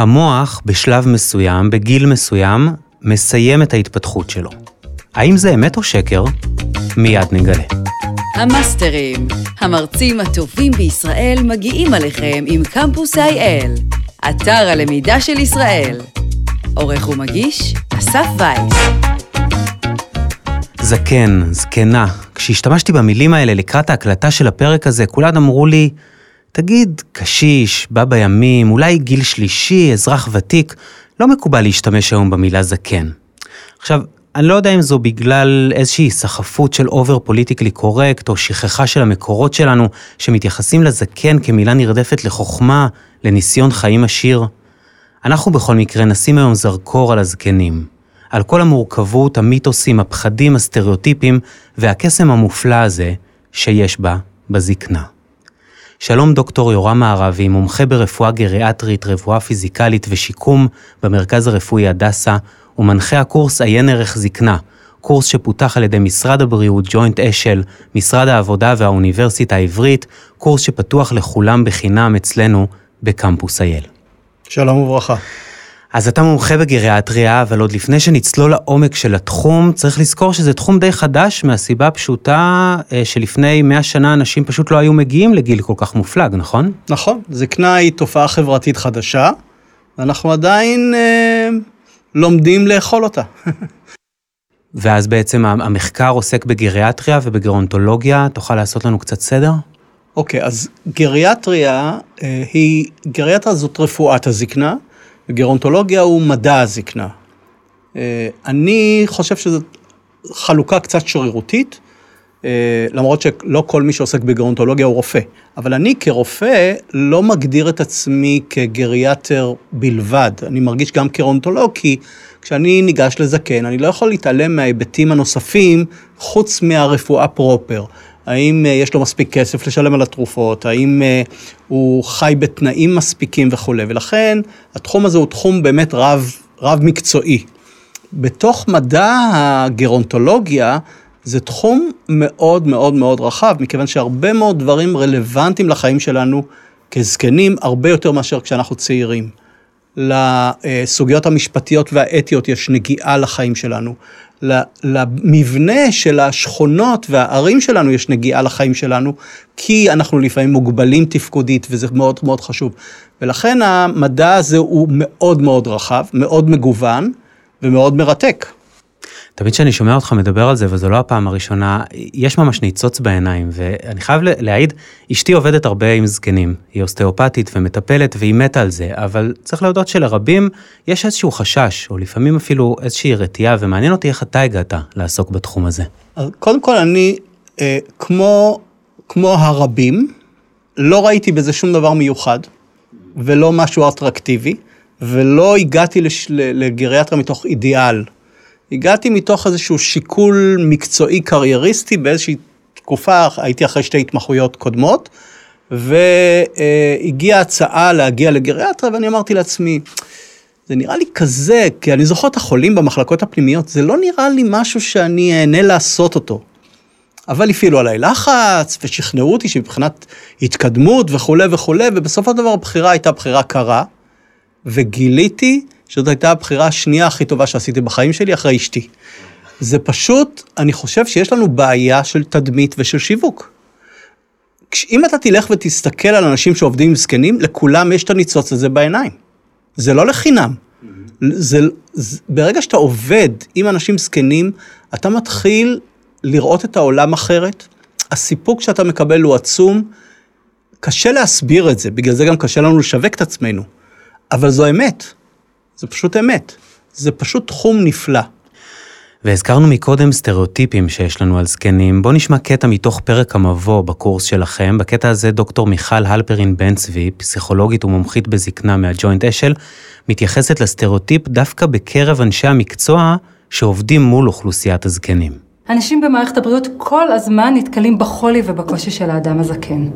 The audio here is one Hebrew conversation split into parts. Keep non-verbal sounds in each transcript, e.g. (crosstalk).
המוח בשלב מסוים, בגיל מסוים, מסיים את ההתפתחות שלו. האם זה אמת או שקר? מיד נגלה. המאסטרים, המרצים הטובים בישראל מגיעים עליכם עם קמפוס IL, אתר הלמידה של ישראל. עורך ומגיש, אסף וייס. זקן, זקנה. כשהשתמשתי במילים האלה לקראת ההקלטה של הפרק הזה, כולם אמרו לי, תגיד, קשיש, בא בימים, אולי גיל שלישי, אזרח ותיק, לא מקובל להשתמש היום במילה זקן. עכשיו, אני לא יודע אם זו בגלל איזושהי סחפות של over politically correct, או שכחה של המקורות שלנו, שמתייחסים לזקן כמילה נרדפת לחוכמה, לניסיון חיים עשיר. אנחנו בכל מקרה נשים היום זרקור על הזקנים. על כל המורכבות, המיתוסים, הפחדים, הסטריאוטיפים, והקסם המופלא הזה שיש בה, בזקנה. שלום דוקטור יורם מערבי, מומחה ברפואה גריאטרית, רפואה פיזיקלית ושיקום במרכז הרפואי הדסה, ומנחה הקורס עיין ערך זקנה, קורס שפותח על ידי משרד הבריאות, ג'וינט אשל, משרד העבודה והאוניברסיטה העברית, קורס שפתוח לכולם בחינם אצלנו בקמפוס אייל. שלום וברכה. אז אתה מומחה בגריאטריה, אבל עוד לפני שנצלול לעומק של התחום, צריך לזכור שזה תחום די חדש, מהסיבה הפשוטה אה, שלפני 100 שנה אנשים פשוט לא היו מגיעים לגיל כל כך מופלג, נכון? נכון, זקנה היא תופעה חברתית חדשה, ואנחנו עדיין אה, לומדים לאכול אותה. (laughs) ואז בעצם המחקר עוסק בגריאטריה ובגרונטולוגיה, תוכל לעשות לנו קצת סדר? אוקיי, אז גריאטריה אה, היא, גריאטריה זאת רפואת הזקנה, וגרונטולוגיה הוא מדע הזקנה. אה, אני חושב שזו חלוקה קצת שרירותית, אה, למרות שלא כל מי שעוסק בגרונטולוגיה הוא רופא, אבל אני כרופא לא מגדיר את עצמי כגריאטר בלבד, אני מרגיש גם כגרונטולוג, כי כשאני ניגש לזקן, אני לא יכול להתעלם מההיבטים הנוספים חוץ מהרפואה פרופר. האם אה, יש לו מספיק כסף לשלם על התרופות, האם אה, הוא חי בתנאים מספיקים וכולי, ולכן התחום הזה הוא תחום באמת רב, רב מקצועי. בתוך מדע הגרונטולוגיה זה תחום מאוד מאוד מאוד רחב, מכיוון שהרבה מאוד דברים רלוונטיים לחיים שלנו כזקנים, הרבה יותר מאשר כשאנחנו צעירים. לסוגיות המשפטיות והאתיות יש נגיעה לחיים שלנו. למבנה של השכונות והערים שלנו יש נגיעה לחיים שלנו, כי אנחנו לפעמים מוגבלים תפקודית וזה מאוד מאוד חשוב. ולכן המדע הזה הוא מאוד מאוד רחב, מאוד מגוון ומאוד מרתק. תמיד כשאני שומע אותך מדבר על זה, וזו לא הפעם הראשונה, יש ממש ניצוץ בעיניים, ואני חייב להעיד, אשתי עובדת הרבה עם זקנים, היא אוסטאופטית ומטפלת, והיא מתה על זה, אבל צריך להודות שלרבים יש איזשהו חשש, או לפעמים אפילו איזושהי רתיעה, ומעניין אותי איך אתה הגעת לעסוק בתחום הזה. אז קודם כל, אני, אה, כמו, כמו הרבים, לא ראיתי בזה שום דבר מיוחד, ולא משהו אטרקטיבי, ולא הגעתי לש, לגריאטריה מתוך אידיאל. הגעתי מתוך איזשהו שיקול מקצועי קרייריסטי באיזושהי תקופה, הייתי אחרי שתי התמחויות קודמות, והגיעה הצעה להגיע לגריאטריה, ואני אמרתי לעצמי, זה נראה לי כזה, כי אני זוכר את החולים במחלקות הפנימיות, זה לא נראה לי משהו שאני אהנה לעשות אותו. אבל הפעילו עליי לחץ, ושכנעו אותי שמבחינת התקדמות וכולי וכולי, ובסופו של דבר הבחירה הייתה בחירה קרה, וגיליתי שזאת הייתה הבחירה השנייה הכי טובה שעשיתי בחיים שלי אחרי אשתי. זה פשוט, אני חושב שיש לנו בעיה של תדמית ושל שיווק. אם אתה תלך ותסתכל על אנשים שעובדים עם זקנים, לכולם יש את הניצוץ הזה בעיניים. זה לא לחינם. זה, זה, ברגע שאתה עובד עם אנשים זקנים, אתה מתחיל לראות את העולם אחרת. הסיפוק שאתה מקבל הוא עצום. קשה להסביר את זה, בגלל זה גם קשה לנו לשווק את עצמנו. אבל זו אמת. זה פשוט אמת. זה פשוט תחום נפלא. והזכרנו מקודם סטריאוטיפים שיש לנו על זקנים. בואו נשמע קטע מתוך פרק המבוא בקורס שלכם. בקטע הזה דוקטור מיכל הלפרין בן צבי, פסיכולוגית ומומחית בזקנה מהג'וינט אשל, מתייחסת לסטריאוטיפ דווקא בקרב אנשי המקצוע שעובדים מול אוכלוסיית הזקנים. אנשים במערכת הבריאות כל הזמן נתקלים בחולי ובקושי של האדם הזקן.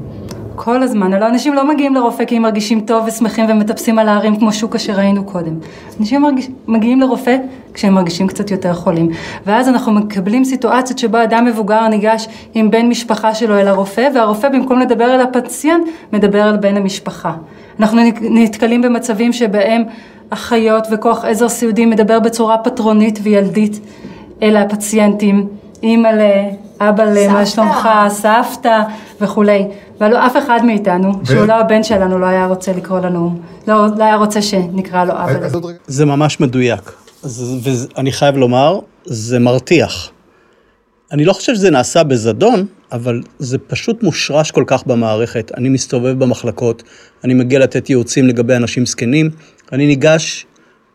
כל הזמן, הלוא אנשים לא מגיעים לרופא כי הם מרגישים טוב ושמחים ומטפסים על ההרים כמו שוקה שראינו קודם. אנשים מרגיש, מגיעים לרופא כשהם מרגישים קצת יותר חולים. ואז אנחנו מקבלים סיטואציות שבה אדם מבוגר ניגש עם בן משפחה שלו אל הרופא, והרופא במקום לדבר על הפציינט, מדבר על בן המשפחה. אנחנו נתקלים במצבים שבהם אחיות וכוח עזר סיעודי מדבר בצורה פטרונית וילדית אל הפציינטים, אימא ל... אבא ל... מה שלומך, סבתא וכולי. ולא אף אחד מאיתנו, ו... שהוא לא הבן שלנו, לא היה רוצה לקרוא לנו, לא, לא היה רוצה שנקרא לו אבא. זה ממש מדויק. ואני חייב לומר, זה מרתיח. אני לא חושב שזה נעשה בזדון, אבל זה פשוט מושרש כל כך במערכת. אני מסתובב במחלקות, אני מגיע לתת ייעוצים לגבי אנשים זקנים, אני ניגש,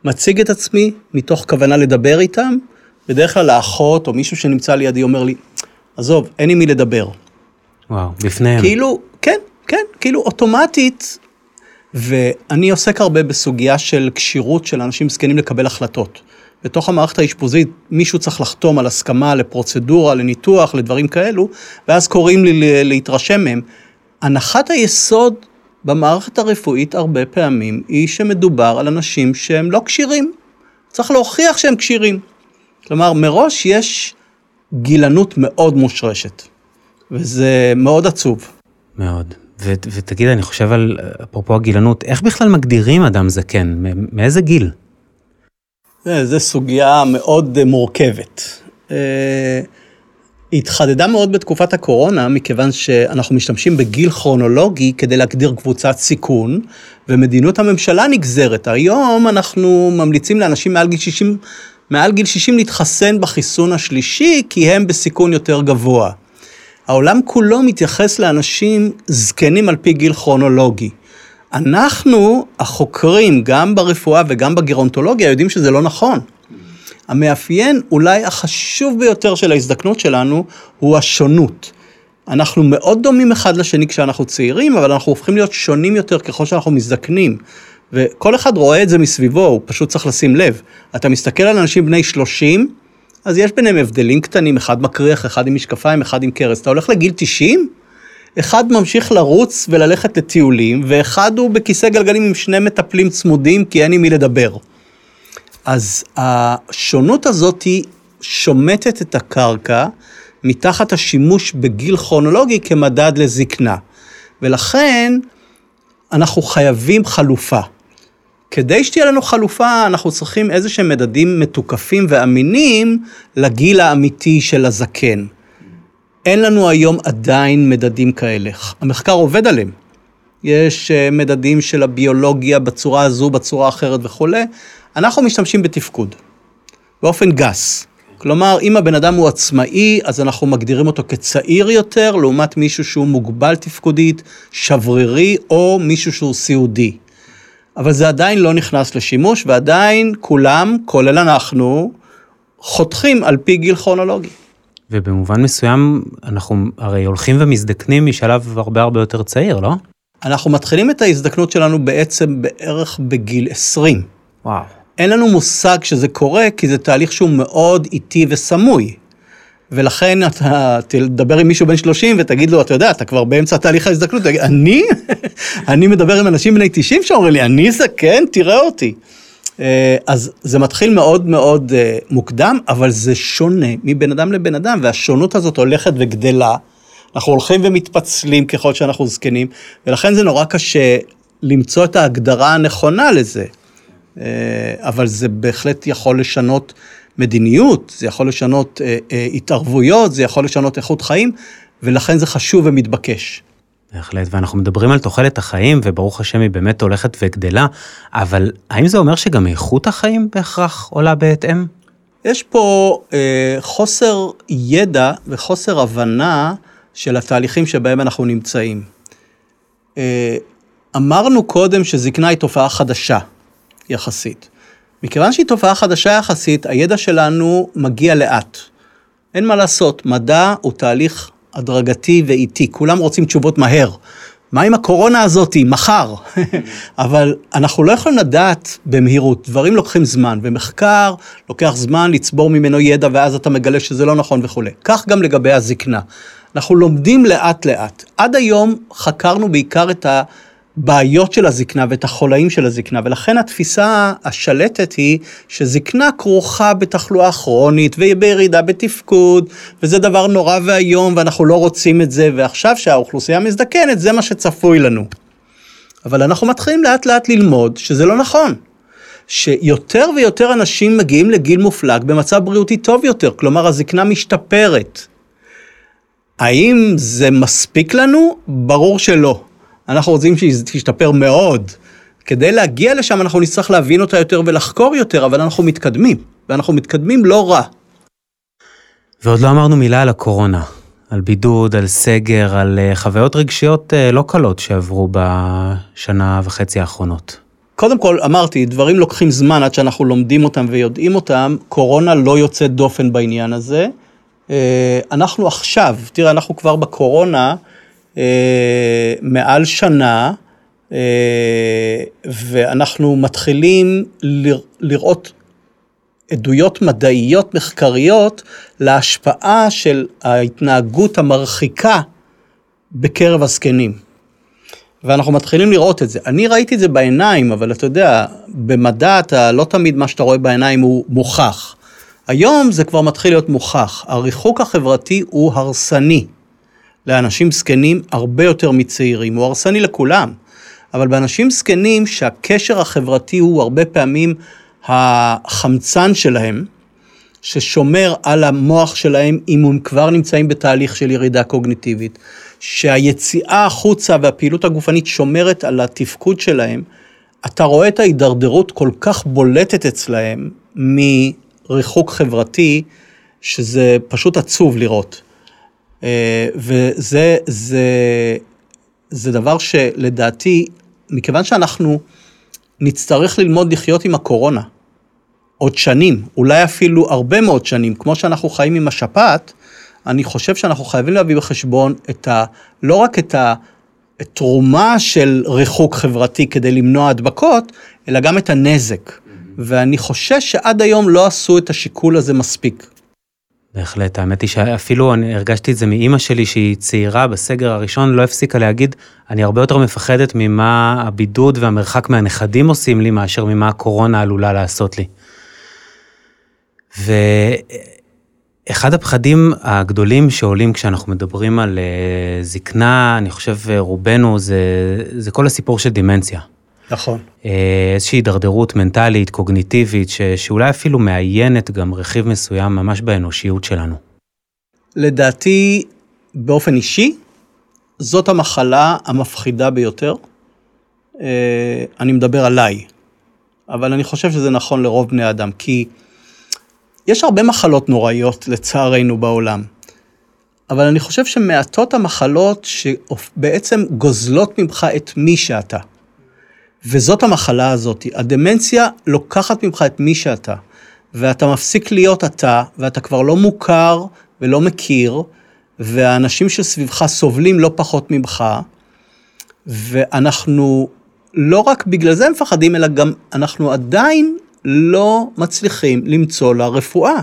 מציג את עצמי מתוך כוונה לדבר איתם, בדרך כלל האחות או מישהו שנמצא לידי אומר לי, עזוב, אין עם מי לדבר. וואו, בפניהם. כאילו, כן, כן, כאילו אוטומטית, ואני עוסק הרבה בסוגיה של כשירות של אנשים זקנים לקבל החלטות. בתוך המערכת האשפוזית מישהו צריך לחתום על הסכמה לפרוצדורה, לניתוח, לדברים כאלו, ואז קוראים לי להתרשם מהם. הנחת היסוד במערכת הרפואית הרבה פעמים היא שמדובר על אנשים שהם לא כשירים. צריך להוכיח שהם כשירים. כלומר, מראש יש גילנות מאוד מושרשת, וזה מאוד עצוב. מאוד. ו- ותגיד, אני חושב על, אפרופו הגילנות, איך בכלל מגדירים אדם זקן? מאיזה גיל? זו סוגיה מאוד אה, מורכבת. היא אה, התחדדה מאוד בתקופת הקורונה, מכיוון שאנחנו משתמשים בגיל כרונולוגי כדי להגדיר קבוצת סיכון, ומדיניות הממשלה נגזרת. היום אנחנו ממליצים לאנשים מעל גיל 60, מעל גיל 60 להתחסן בחיסון השלישי, כי הם בסיכון יותר גבוה. העולם כולו מתייחס לאנשים זקנים על פי גיל כרונולוגי. אנחנו, החוקרים, גם ברפואה וגם בגרונטולוגיה, יודעים שזה לא נכון. המאפיין אולי החשוב ביותר של ההזדקנות שלנו הוא השונות. אנחנו מאוד דומים אחד לשני כשאנחנו צעירים, אבל אנחנו הופכים להיות שונים יותר ככל שאנחנו מזדקנים. וכל אחד רואה את זה מסביבו, הוא פשוט צריך לשים לב. אתה מסתכל על אנשים בני 30, אז יש ביניהם הבדלים קטנים, אחד מקריח, אחד עם משקפיים, אחד עם קרס. אתה הולך לגיל 90, אחד ממשיך לרוץ וללכת לטיולים, ואחד הוא בכיסא גלגלים עם שני מטפלים צמודים, כי אין עם מי לדבר. אז השונות הזאת היא שומטת את הקרקע מתחת השימוש בגיל כרונולוגי כמדד לזקנה. ולכן אנחנו חייבים חלופה. כדי שתהיה לנו חלופה, אנחנו צריכים איזה שהם מדדים מתוקפים ואמינים לגיל האמיתי של הזקן. אין לנו היום עדיין מדדים כאלה. המחקר עובד עליהם. יש אה, מדדים של הביולוגיה בצורה הזו, בצורה אחרת וכולי. אנחנו משתמשים בתפקוד, באופן גס. כלומר, אם הבן אדם הוא עצמאי, אז אנחנו מגדירים אותו כצעיר יותר, לעומת מישהו שהוא מוגבל תפקודית, שברירי, או מישהו שהוא סיעודי. אבל זה עדיין לא נכנס לשימוש, ועדיין כולם, כולל אנחנו, חותכים על פי גיל כרונולוגי. ובמובן מסוים, אנחנו הרי הולכים ומזדקנים משלב הרבה הרבה יותר צעיר, לא? אנחנו מתחילים את ההזדקנות שלנו בעצם בערך בגיל 20. וואו. אין לנו מושג שזה קורה, כי זה תהליך שהוא מאוד איטי וסמוי. ולכן אתה תדבר עם מישהו בן 30 ותגיד לו, אתה יודע, אתה כבר באמצע תהליך ההזדקנות, תגיד, אני? (laughs) אני מדבר עם אנשים בני 90 שאומרים לי, אני זקן, תראה אותי. אה, אז זה מתחיל מאוד מאוד אה, מוקדם, אבל זה שונה מבן אדם לבן אדם, והשונות הזאת הולכת וגדלה. אנחנו הולכים ומתפצלים ככל שאנחנו זקנים, ולכן זה נורא קשה למצוא את ההגדרה הנכונה לזה. אה, אבל זה בהחלט יכול לשנות מדיניות, זה יכול לשנות התערבויות, זה יכול לשנות איכות חיים, ולכן זה חשוב ומתבקש. בהחלט, ואנחנו מדברים על תוחלת החיים, וברוך השם היא באמת הולכת וגדלה, אבל האם זה אומר שגם איכות החיים בהכרח עולה בהתאם? יש פה אה, חוסר ידע וחוסר הבנה של התהליכים שבהם אנחנו נמצאים. אה, אמרנו קודם שזקנה היא תופעה חדשה יחסית. מכיוון שהיא תופעה חדשה יחסית, הידע שלנו מגיע לאט. אין מה לעשות, מדע הוא תהליך הדרגתי ואיטי, כולם רוצים תשובות מהר. מה עם הקורונה הזאתי, מחר? (laughs) אבל אנחנו לא יכולים לדעת במהירות, דברים לוקחים זמן, ומחקר לוקח זמן לצבור ממנו ידע, ואז אתה מגלה שזה לא נכון וכולי. כך גם לגבי הזקנה. אנחנו לומדים לאט לאט. עד היום חקרנו בעיקר את ה... הבעיות של הזקנה ואת החולאים של הזקנה, ולכן התפיסה השלטת היא שזקנה כרוכה בתחלואה כרונית ובירידה בתפקוד, וזה דבר נורא ואיום ואנחנו לא רוצים את זה, ועכשיו שהאוכלוסייה מזדקנת זה מה שצפוי לנו. אבל אנחנו מתחילים לאט לאט ללמוד שזה לא נכון. שיותר ויותר אנשים מגיעים לגיל מופלג במצב בריאותי טוב יותר, כלומר הזקנה משתפרת. האם זה מספיק לנו? ברור שלא. אנחנו רוצים שהיא תשתפר מאוד. כדי להגיע לשם אנחנו נצטרך להבין אותה יותר ולחקור יותר, אבל אנחנו מתקדמים, ואנחנו מתקדמים לא רע. ועוד לא אמרנו מילה על הקורונה, על בידוד, על סגר, על אה, חוויות רגשיות אה, לא קלות שעברו בשנה וחצי האחרונות. קודם כל, אמרתי, דברים לוקחים זמן עד שאנחנו לומדים אותם ויודעים אותם, קורונה לא יוצאת דופן בעניין הזה. אה, אנחנו עכשיו, תראה, אנחנו כבר בקורונה מעל שנה, ואנחנו מתחילים לראות עדויות מדעיות מחקריות להשפעה של ההתנהגות המרחיקה בקרב הזקנים. ואנחנו מתחילים לראות את זה. אני ראיתי את זה בעיניים, אבל אתה יודע, במדע אתה לא תמיד מה שאתה רואה בעיניים הוא מוכח. היום זה כבר מתחיל להיות מוכח. הריחוק החברתי הוא הרסני לאנשים זקנים הרבה יותר מצעירים, הוא הרסני לכולם. אבל באנשים זקנים שהקשר החברתי הוא הרבה פעמים החמצן שלהם, ששומר על המוח שלהם אם הם כבר נמצאים בתהליך של ירידה קוגניטיבית, שהיציאה החוצה והפעילות הגופנית שומרת על התפקוד שלהם, אתה רואה את ההידרדרות כל כך בולטת אצלהם מריחוק חברתי, שזה פשוט עצוב לראות. אה, וזה זה, זה דבר שלדעתי, מכיוון שאנחנו נצטרך ללמוד לחיות עם הקורונה. עוד שנים, אולי אפילו הרבה מאוד שנים, כמו שאנחנו חיים עם השפעת, אני חושב שאנחנו חייבים להביא בחשבון את ה... לא רק את התרומה של ריחוק חברתי כדי למנוע הדבקות, אלא גם את הנזק. ואני חושש שעד היום לא עשו את השיקול הזה מספיק. בהחלט, האמת היא שאפילו אני הרגשתי את זה מאימא שלי שהיא צעירה בסגר הראשון, לא הפסיקה להגיד, אני הרבה יותר מפחדת ממה הבידוד והמרחק מהנכדים עושים לי, מאשר ממה הקורונה עלולה לעשות לי. ואחד הפחדים הגדולים שעולים כשאנחנו מדברים על אה, זקנה, אני חושב רובנו, זה, זה כל הסיפור של דימנציה. נכון. אה, איזושהי הידרדרות מנטלית, קוגניטיבית, ש, שאולי אפילו מאיינת גם רכיב מסוים ממש באנושיות שלנו. לדעתי, באופן אישי, זאת המחלה המפחידה ביותר. אה, אני מדבר עליי, אבל אני חושב שזה נכון לרוב בני אדם, כי יש הרבה מחלות נוראיות, לצערנו, בעולם. אבל אני חושב שמעטות המחלות שבעצם גוזלות ממך את מי שאתה. וזאת המחלה הזאת. הדמנציה לוקחת ממך את מי שאתה, ואתה מפסיק להיות אתה, ואתה כבר לא מוכר ולא מכיר, והאנשים שסביבך סובלים לא פחות ממך, ואנחנו לא רק בגלל זה מפחדים, אלא גם אנחנו עדיין לא מצליחים למצוא לה רפואה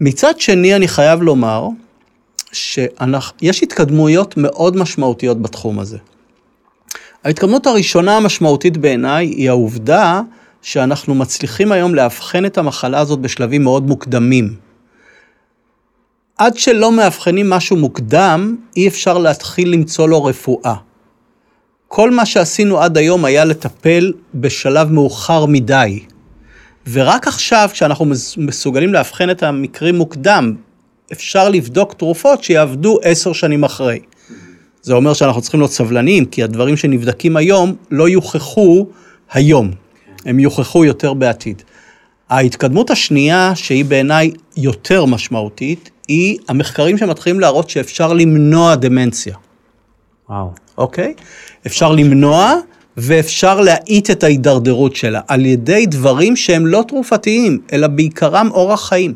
מצד שני, אני חייב לומר שיש התקדמויות מאוד משמעותיות בתחום הזה. ההתקדמות הראשונה המשמעותית בעיניי היא העובדה שאנחנו מצליחים היום לאבחן את המחלה הזאת בשלבים מאוד מוקדמים. עד שלא מאבחנים משהו מוקדם, אי אפשר להתחיל למצוא לו רפואה. כל מה שעשינו עד היום היה לטפל בשלב מאוחר מדי. ורק עכשיו, כשאנחנו מסוגלים לאבחן את המקרים מוקדם, אפשר לבדוק תרופות שיעבדו עשר שנים אחרי. זה אומר שאנחנו צריכים להיות סבלניים, כי הדברים שנבדקים היום לא יוכחו היום, הם יוכחו יותר בעתיד. ההתקדמות השנייה, שהיא בעיניי יותר משמעותית, היא המחקרים שמתחילים להראות שאפשר למנוע דמנציה. וואו. אוקיי? אפשר למנוע ואפשר להאיט את ההידרדרות שלה על ידי דברים שהם לא תרופתיים, אלא בעיקרם אורח חיים.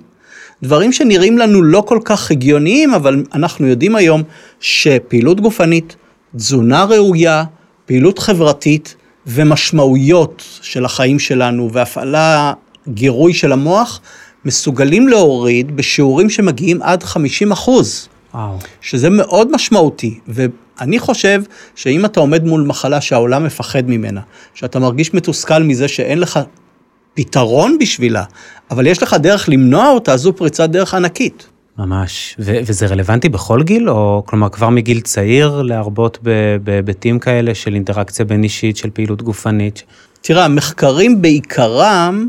דברים שנראים לנו לא כל כך הגיוניים, אבל אנחנו יודעים היום שפעילות גופנית, תזונה ראויה, פעילות חברתית ומשמעויות של החיים שלנו והפעלה, גירוי של המוח, מסוגלים להוריד בשיעורים שמגיעים עד 50 אחוז. וואו. שזה מאוד משמעותי, ואני חושב שאם אתה עומד מול מחלה שהעולם מפחד ממנה, שאתה מרגיש מתוסכל מזה שאין לך פתרון בשבילה, אבל יש לך דרך למנוע אותה, זו פריצת דרך ענקית. ממש. ו- וזה רלוונטי בכל גיל, או כלומר כבר מגיל צעיר להרבות בהיבטים כאלה של אינטראקציה בין אישית, של פעילות גופנית? תראה, המחקרים בעיקרם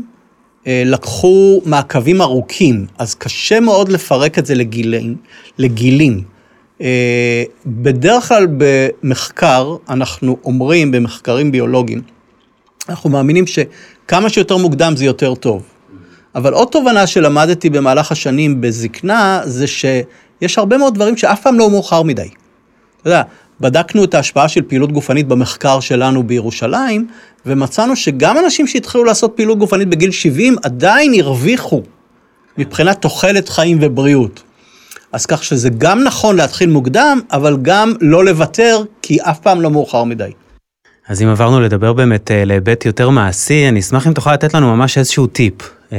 אה, לקחו מעקבים ארוכים, אז קשה מאוד לפרק את זה לגילים. לגילים. אה, בדרך כלל במחקר, אנחנו אומרים, במחקרים ביולוגיים, אנחנו מאמינים שכמה שיותר מוקדם זה יותר טוב. אבל עוד תובנה שלמדתי במהלך השנים בזקנה, זה שיש הרבה מאוד דברים שאף פעם לא מאוחר מדי. אתה יודע, בדקנו את ההשפעה של פעילות גופנית במחקר שלנו בירושלים, ומצאנו שגם אנשים שהתחילו לעשות פעילות גופנית בגיל 70 עדיין הרוויחו מבחינת תוחלת חיים ובריאות. אז כך שזה גם נכון להתחיל מוקדם, אבל גם לא לוותר, כי אף פעם לא מאוחר מדי. אז אם עברנו לדבר באמת אה, להיבט יותר מעשי, אני אשמח אם תוכל לתת לנו ממש איזשהו טיפ, אה,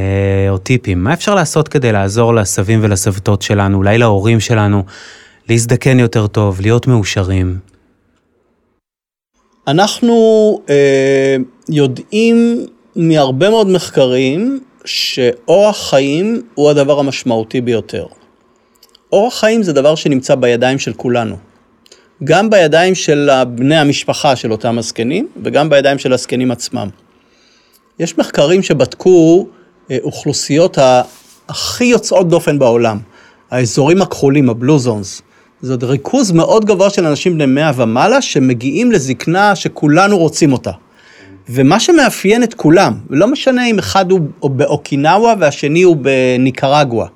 או טיפים. מה אפשר לעשות כדי לעזור לסבים ולסבתות שלנו, אולי להורים שלנו, להזדקן יותר טוב, להיות מאושרים? אנחנו אה, יודעים מהרבה מאוד מחקרים שאורח חיים הוא הדבר המשמעותי ביותר. אורח חיים זה דבר שנמצא בידיים של כולנו. גם בידיים של בני המשפחה של אותם הזקנים, וגם בידיים של הזקנים עצמם. יש מחקרים שבדקו אה, אוכלוסיות הכי יוצאות דופן בעולם, האזורים הכחולים, הבלו זונס. זה עוד ריכוז מאוד גבוה של אנשים בני 100 ומעלה, שמגיעים לזקנה שכולנו רוצים אותה. ומה שמאפיין את כולם, ולא משנה אם אחד הוא באוקינאווה והשני הוא בניקרגואה,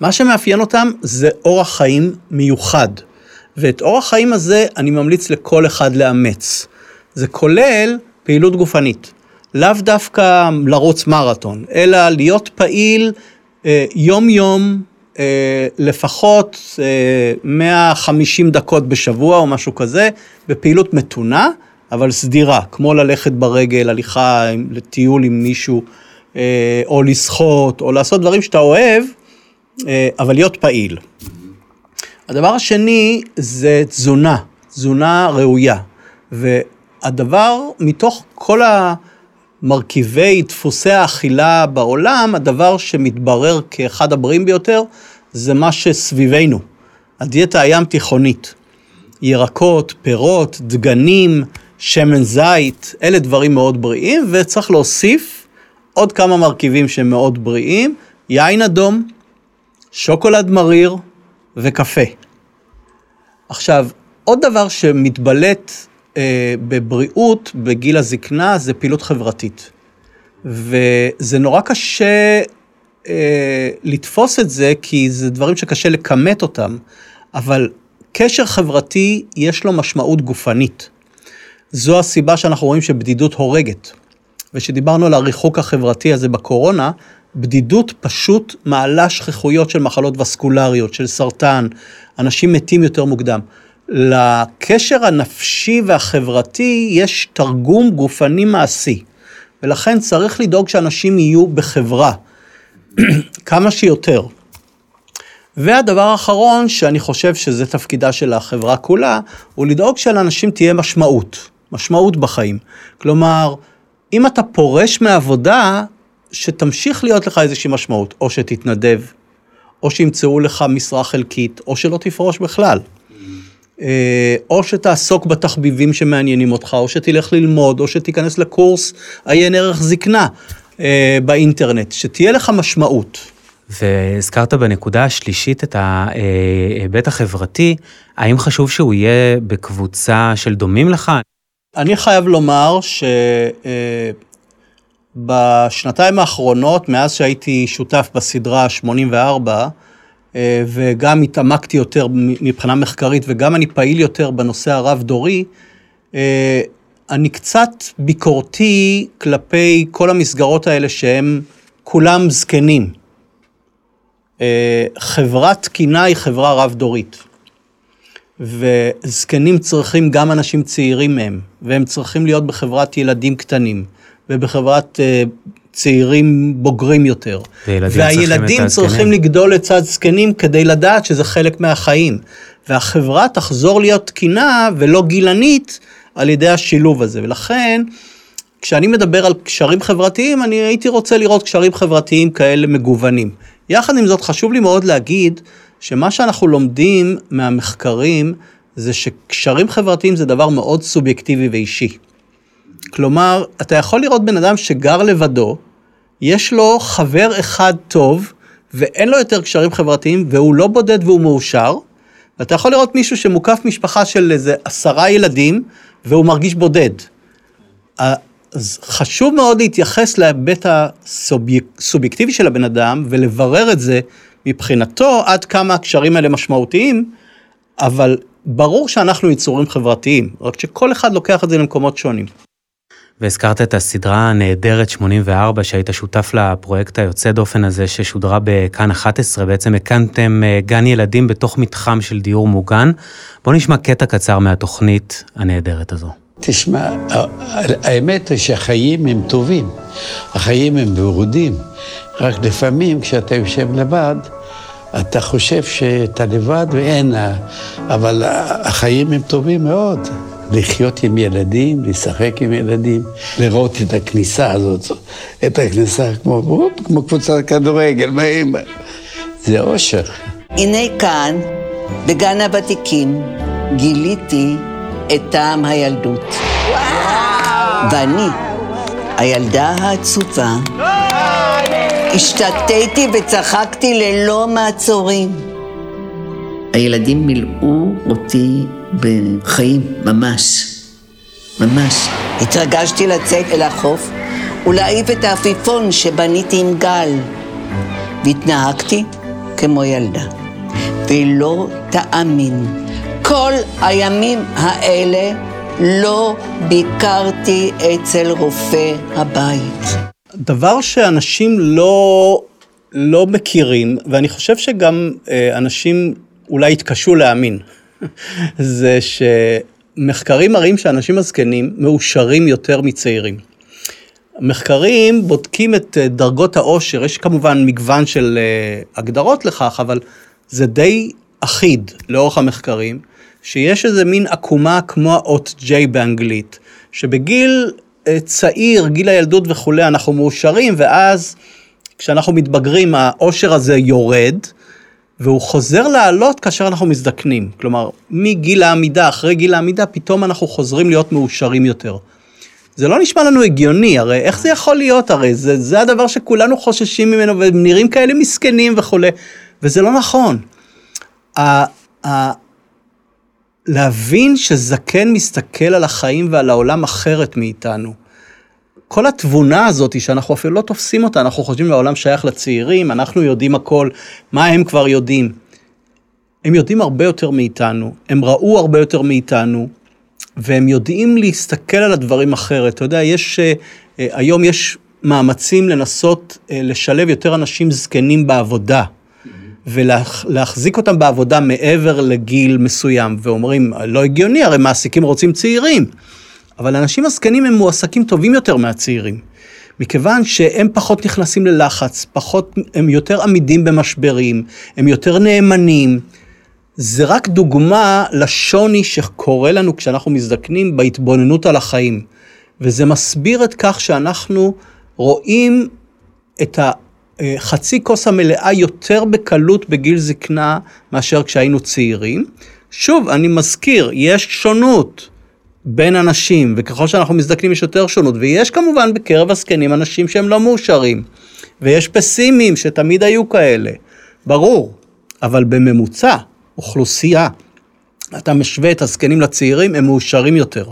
מה שמאפיין אותם זה אורח חיים מיוחד. ואת אורח חיים הזה אני ממליץ לכל אחד לאמץ. זה כולל פעילות גופנית. לאו דווקא לרוץ מרתון, אלא להיות פעיל אה, יום-יום, אה, לפחות אה, 150 דקות בשבוע או משהו כזה, בפעילות מתונה, אבל סדירה, כמו ללכת ברגל, הליכה לטיול עם מישהו, אה, או לשחות, או לעשות דברים שאתה אוהב, אה, אבל להיות פעיל. הדבר השני זה תזונה, תזונה ראויה. והדבר, מתוך כל המרכיבי דפוסי האכילה בעולם, הדבר שמתברר כאחד הבריאים ביותר, זה מה שסביבנו, הדיאטה הים תיכונית. ירקות, פירות, דגנים, שמן זית, אלה דברים מאוד בריאים, וצריך להוסיף עוד כמה מרכיבים שהם מאוד בריאים, יין אדום, שוקולד מריר וקפה. עכשיו, עוד דבר שמתבלט אה, בבריאות בגיל הזקנה זה פעילות חברתית. וזה נורא קשה אה, לתפוס את זה, כי זה דברים שקשה לכמת אותם, אבל קשר חברתי יש לו משמעות גופנית. זו הסיבה שאנחנו רואים שבדידות הורגת. וכשדיברנו על הריחוק החברתי הזה בקורונה, בדידות פשוט מעלה שכיחויות של מחלות וסקולריות, של סרטן, אנשים מתים יותר מוקדם. לקשר הנפשי והחברתי יש תרגום גופני מעשי, ולכן צריך לדאוג שאנשים יהיו בחברה, (clears throat) כמה שיותר. והדבר האחרון, שאני חושב שזה תפקידה של החברה כולה, הוא לדאוג שלאנשים תהיה משמעות, משמעות בחיים. כלומר, אם אתה פורש מעבודה, שתמשיך להיות לך איזושהי משמעות, או שתתנדב, או שימצאו לך משרה חלקית, או שלא תפרוש בכלל. אה, או שתעסוק בתחביבים שמעניינים אותך, או שתלך ללמוד, או שתיכנס לקורס עיין ערך זקנה אה, באינטרנט, שתהיה לך משמעות. והזכרת בנקודה השלישית את ההיבט החברתי, האם חשוב שהוא יהיה בקבוצה של דומים לך? אני חייב לומר שבשנתיים האחרונות, מאז שהייתי שותף בסדרה 84, אה, וגם התעמקתי יותר מבחינה מחקרית, וגם אני פעיל יותר בנושא הרב-דורי, אה, אני קצת ביקורתי כלפי כל המסגרות האלה שהם כולם זקנים. אה, חברה תקינה היא חברה רב-דורית. וזקנים צריכים גם אנשים צעירים מהם, והם צריכים להיות בחברת ילדים קטנים, ובחברת צעירים בוגרים יותר. והילדים צריכים לגדול לצד זקנים כדי לדעת שזה חלק מהחיים. והחברה תחזור להיות תקינה ולא גילנית על ידי השילוב הזה. ולכן, כשאני מדבר על קשרים חברתיים, אני הייתי רוצה לראות קשרים חברתיים כאלה מגוונים. יחד עם זאת, חשוב לי מאוד להגיד שמה שאנחנו לומדים מהמחקרים זה שקשרים חברתיים זה דבר מאוד סובייקטיבי ואישי. כלומר, אתה יכול לראות בן אדם שגר לבדו, יש לו חבר אחד טוב, ואין לו יותר קשרים חברתיים, והוא לא בודד והוא מאושר, ואתה יכול לראות מישהו שמוקף משפחה של איזה עשרה ילדים, והוא מרגיש בודד. אז חשוב מאוד להתייחס להיבט הסובייקטיבי של הבן אדם, ולברר את זה מבחינתו עד כמה הקשרים האלה משמעותיים, אבל ברור שאנחנו יצורים חברתיים, רק שכל אחד לוקח את זה למקומות שונים. והזכרת את הסדרה הנהדרת 84, שהיית שותף לפרויקט היוצא דופן הזה, ששודרה בכאן 11, בעצם הקמתם אה, גן ילדים בתוך מתחם של דיור מוגן. בוא נשמע קטע קצר מהתוכנית הנהדרת הזו. תשמע, האמת היא שהחיים הם טובים, החיים הם ורודים, רק לפעמים כשאתה יושב לבד, אתה חושב שאתה לבד ואין, אבל החיים הם טובים מאוד. לחיות עם ילדים, לשחק עם ילדים, לראות את הכניסה הזאת, את הכניסה כמו, כמו קבוצת כדורגל, זה אושר. הנה כאן, בגן הוותיקים, גיליתי את טעם הילדות. ואני, הילדה העצובה, השתתיתי וצחקתי ללא מעצורים. הילדים מילאו אותי בחיים, ממש. ממש. התרגשתי לצאת אל החוף ולהעיף את העפיפון שבניתי עם גל. והתנהגתי כמו ילדה. ולא תאמין, כל הימים האלה לא ביקרתי אצל רופא הבית. דבר שאנשים לא, לא מכירים, ואני חושב שגם אה, אנשים אולי יתקשו להאמין, (laughs) זה שמחקרים מראים שאנשים הזקנים מאושרים יותר מצעירים. מחקרים בודקים את אה, דרגות העושר, יש כמובן מגוון של אה, הגדרות לכך, אבל זה די אחיד לאורך המחקרים, שיש איזה מין עקומה כמו האות J באנגלית, שבגיל אה, צעיר, גיל הילדות וכולי, אנחנו מאושרים, ואז כשאנחנו מתבגרים העושר הזה יורד, והוא חוזר לעלות כאשר אנחנו מזדקנים. כלומר, מגיל העמידה, אחרי גיל העמידה, פתאום אנחנו חוזרים להיות מאושרים יותר. זה לא נשמע לנו הגיוני, הרי איך זה יכול להיות? הרי זה, זה הדבר שכולנו חוששים ממנו ונראים כאלה מסכנים וכולי, וזה לא נכון. ה, ה, להבין שזקן מסתכל על החיים ועל העולם אחרת מאיתנו. כל התבונה הזאת שאנחנו אפילו לא תופסים אותה, אנחנו חושבים שהעולם שייך לצעירים, אנחנו יודעים הכל, מה הם כבר יודעים? הם יודעים הרבה יותר מאיתנו, הם ראו הרבה יותר מאיתנו, והם יודעים להסתכל על הדברים אחרת. אתה יודע, יש, אה, אה, היום יש מאמצים לנסות אה, לשלב יותר אנשים זקנים בעבודה. ולהחזיק אותם בעבודה מעבר לגיל מסוים, ואומרים, לא הגיוני, הרי מעסיקים רוצים צעירים. אבל אנשים הזקנים הם מועסקים טובים יותר מהצעירים. מכיוון שהם פחות נכנסים ללחץ, פחות, הם יותר עמידים במשברים, הם יותר נאמנים. זה רק דוגמה לשוני שקורה לנו כשאנחנו מזדקנים בהתבוננות על החיים. וזה מסביר את כך שאנחנו רואים את החצי כוס המלאה יותר בקלות בגיל זקנה מאשר כשהיינו צעירים. שוב, אני מזכיר, יש שונות. בין אנשים, וככל שאנחנו מזדקנים יש יותר שונות, ויש כמובן בקרב הזקנים אנשים שהם לא מאושרים, ויש פסימיים שתמיד היו כאלה, ברור, אבל בממוצע, אוכלוסייה, אתה משווה את הזקנים לצעירים, הם מאושרים יותר.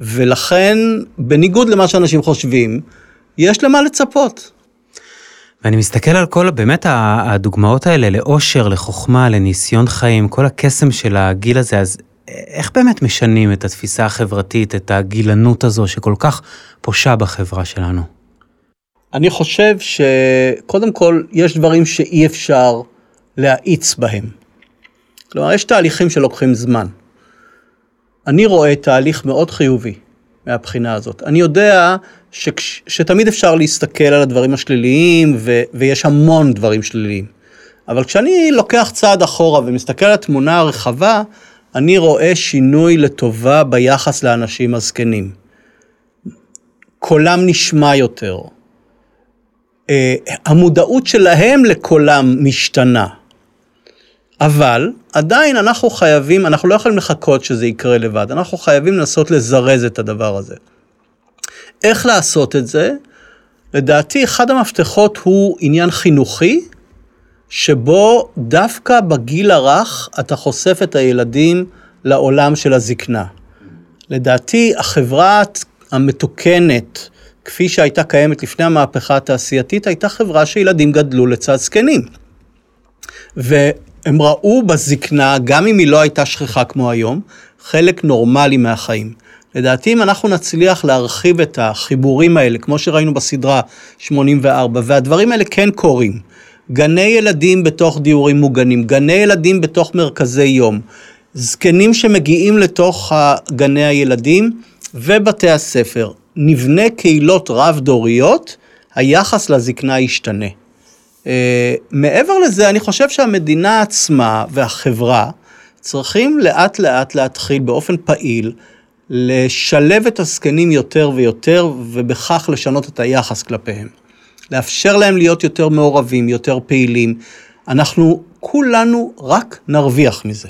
ולכן, בניגוד למה שאנשים חושבים, יש למה לצפות. ואני מסתכל על כל, באמת, הדוגמאות האלה לאושר, לחוכמה, לניסיון חיים, כל הקסם של הגיל הזה, אז איך באמת משנים את התפיסה החברתית, את הגילנות הזו שכל כך פושה בחברה שלנו? אני חושב שקודם כל יש דברים שאי אפשר להאיץ בהם. כלומר, יש תהליכים שלוקחים זמן. אני רואה תהליך מאוד חיובי מהבחינה הזאת. אני יודע שכש, שתמיד אפשר להסתכל על הדברים השליליים, ו, ויש המון דברים שליליים. אבל כשאני לוקח צעד אחורה ומסתכל על התמונה הרחבה, אני רואה שינוי לטובה ביחס לאנשים הזקנים. קולם נשמע יותר. אה, המודעות שלהם לקולם משתנה. אבל עדיין אנחנו חייבים, אנחנו לא יכולים לחכות שזה יקרה לבד, אנחנו חייבים לנסות לזרז את הדבר הזה. איך לעשות את זה? לדעתי אחד המפתחות הוא עניין חינוכי, שבו דווקא בגיל הרך אתה חושף את הילדים לעולם של הזקנה. לדעתי החברה המתוקנת, כפי שהייתה קיימת לפני המהפכה התעשייתית, הייתה חברה שילדים גדלו לצד זקנים. והם ראו בזקנה, גם אם היא לא הייתה שכיחה כמו היום, חלק נורמלי מהחיים. לדעתי אם אנחנו נצליח להרחיב את החיבורים האלה, כמו שראינו בסדרה 84, והדברים האלה כן קורים, גני ילדים בתוך דיורים מוגנים, גני ילדים בתוך מרכזי יום, זקנים שמגיעים לתוך גני הילדים ובתי הספר, נבנה קהילות רב-דוריות, היחס לזקנה ישתנה. Uh, מעבר לזה, אני חושב שהמדינה עצמה והחברה צריכים לאט לאט להתחיל באופן פעיל לשלב את הזקנים יותר ויותר, ובכך לשנות את היחס כלפיהם. לאפשר להם להיות יותר מעורבים, יותר פעילים. אנחנו כולנו רק נרוויח מזה.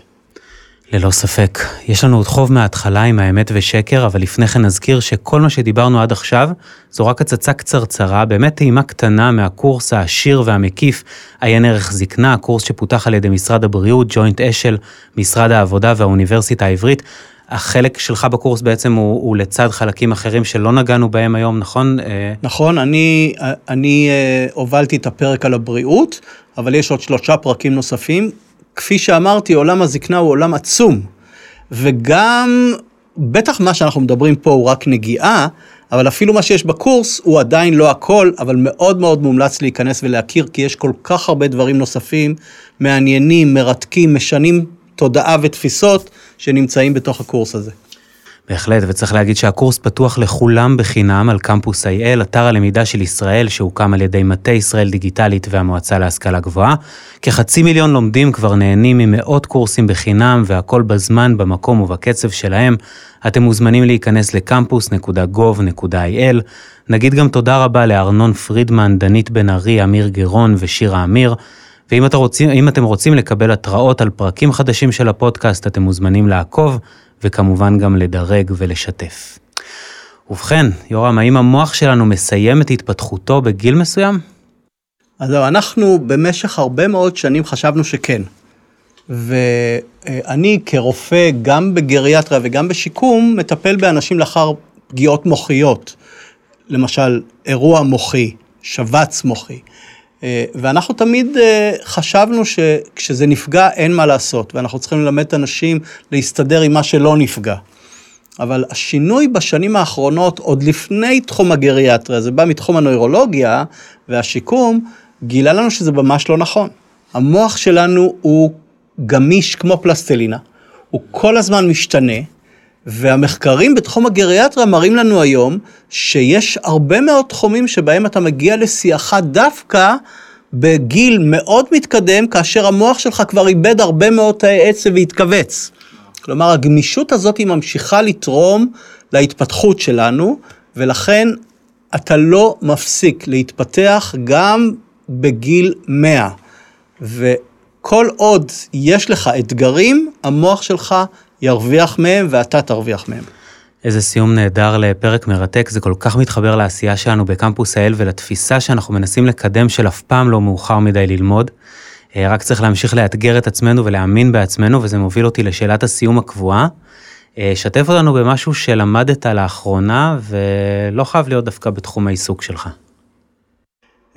ללא ספק. יש לנו עוד חוב מההתחלה עם האמת ושקר, אבל לפני כן נזכיר שכל מה שדיברנו עד עכשיו, זו רק הצצה קצרצרה, באמת טעימה קטנה מהקורס העשיר והמקיף עיין ערך זקנה, הקורס שפותח על ידי משרד הבריאות, ג'וינט אשל, משרד העבודה והאוניברסיטה העברית. החלק שלך בקורס בעצם הוא, הוא לצד חלקים אחרים שלא נגענו בהם היום, נכון? אה, נכון, אני, אני אה, הובלתי את הפרק על הבריאות, אבל יש עוד שלושה פרקים נוספים. כפי שאמרתי, עולם הזקנה הוא עולם עצום, וגם, בטח מה שאנחנו מדברים פה הוא רק נגיעה, אבל אפילו מה שיש בקורס הוא עדיין לא הכל, אבל מאוד מאוד מומלץ להיכנס ולהכיר, כי יש כל כך הרבה דברים נוספים, מעניינים, מרתקים, משנים תודעה ותפיסות שנמצאים בתוך הקורס הזה. בהחלט, וצריך להגיד שהקורס פתוח לכולם בחינם על קמפוס IL, אתר הלמידה של ישראל שהוקם על ידי מטה ישראל דיגיטלית והמועצה להשכלה גבוהה. כחצי מיליון לומדים כבר נהנים ממאות קורסים בחינם והכל בזמן, במקום ובקצב שלהם. אתם מוזמנים להיכנס לקמפוס.gov.il. נגיד גם תודה רבה לארנון פרידמן, דנית בן ארי, אמיר גרון ושירה אמיר. ואם אתם רוצים, אתם רוצים לקבל התראות על פרקים חדשים של הפודקאסט, אתם מוזמנים לעקוב, וכמובן גם לדרג ולשתף. ובכן, יורם, האם המוח שלנו מסיים את התפתחותו בגיל מסוים? אז זהו, אנחנו במשך הרבה מאוד שנים חשבנו שכן. ואני כרופא, גם בגריאטריה וגם בשיקום, מטפל באנשים לאחר פגיעות מוחיות. למשל, אירוע מוחי, שבץ מוחי. אה, ואנחנו תמיד אה, חשבנו שכשזה נפגע אין מה לעשות, ואנחנו צריכים ללמד את האנשים להסתדר עם מה שלא נפגע. אבל השינוי בשנים האחרונות, עוד לפני תחום הגריאטריה, זה בא מתחום הנוירולוגיה והשיקום, גילה לנו שזה ממש לא נכון. המוח שלנו הוא גמיש כמו פלסטלינה, הוא כל הזמן משתנה, והמחקרים בתחום הגריאטריה מראים לנו היום שיש הרבה מאוד תחומים שבהם אתה מגיע לשיאך דווקא בגיל מאוד מתקדם, כאשר המוח שלך כבר איבד הרבה מאוד תאי עצב והתכווץ. כלומר, הגמישות הזאת היא ממשיכה לתרום להתפתחות שלנו, ולכן אתה לא מפסיק להתפתח גם בגיל 100. וכל עוד יש לך אתגרים, המוח שלך ירוויח מהם ואתה תרוויח מהם. איזה סיום נהדר לפרק מרתק, זה כל כך מתחבר לעשייה שלנו בקמפוס האל ולתפיסה שאנחנו מנסים לקדם של אף פעם לא מאוחר מדי ללמוד. אה, רק צריך להמשיך לאתגר את עצמנו ולהאמין בעצמנו, וזה מוביל אותי לשאלת הסיום הקבועה. אה, שתף אותנו במשהו שלמדת לאחרונה, ולא חייב להיות דווקא בתחום העיסוק שלך.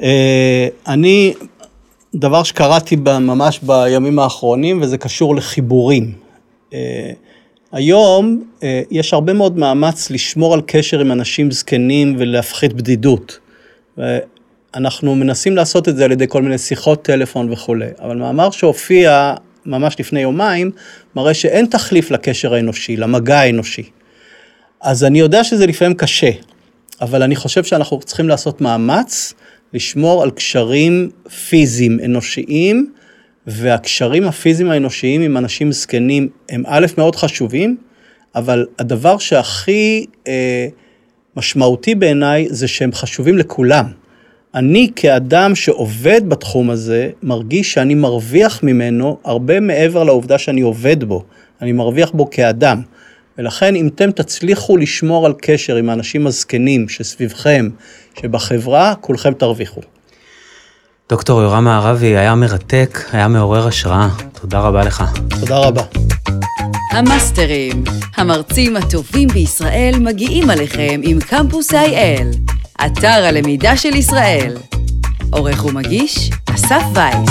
אה, אני, דבר שקראתי ממש בימים האחרונים, וזה קשור לחיבורים. אה, היום אה, יש הרבה מאוד מאמץ לשמור על קשר עם אנשים זקנים ולהפחית בדידות. אנחנו מנסים לעשות את זה על ידי כל מיני שיחות טלפון וכולי, אבל מאמר שהופיע ממש לפני יומיים, מראה שאין תחליף לקשר האנושי, למגע האנושי. אז אני יודע שזה לפעמים קשה, אבל אני חושב שאנחנו צריכים לעשות מאמץ לשמור על קשרים פיזיים, אנושיים, והקשרים הפיזיים האנושיים עם אנשים זקנים הם א', מאוד חשובים, אבל הדבר שהכי אה, משמעותי בעיניי זה שהם חשובים לכולם. אני כאדם שעובד בתחום הזה, מרגיש שאני מרוויח ממנו הרבה מעבר לעובדה שאני עובד בו. אני מרוויח בו כאדם. ולכן אם אתם תצליחו לשמור על קשר עם האנשים הזקנים שסביבכם, שבחברה, כולכם תרוויחו. דוקטור יורם מערבי היה מרתק, היה מעורר השראה. תודה רבה לך. תודה רבה. המאסטרים, המרצים הטובים בישראל מגיעים עליכם עם קמפוס IL, אתר הלמידה של ישראל. עורך ומגיש, אסף וייס.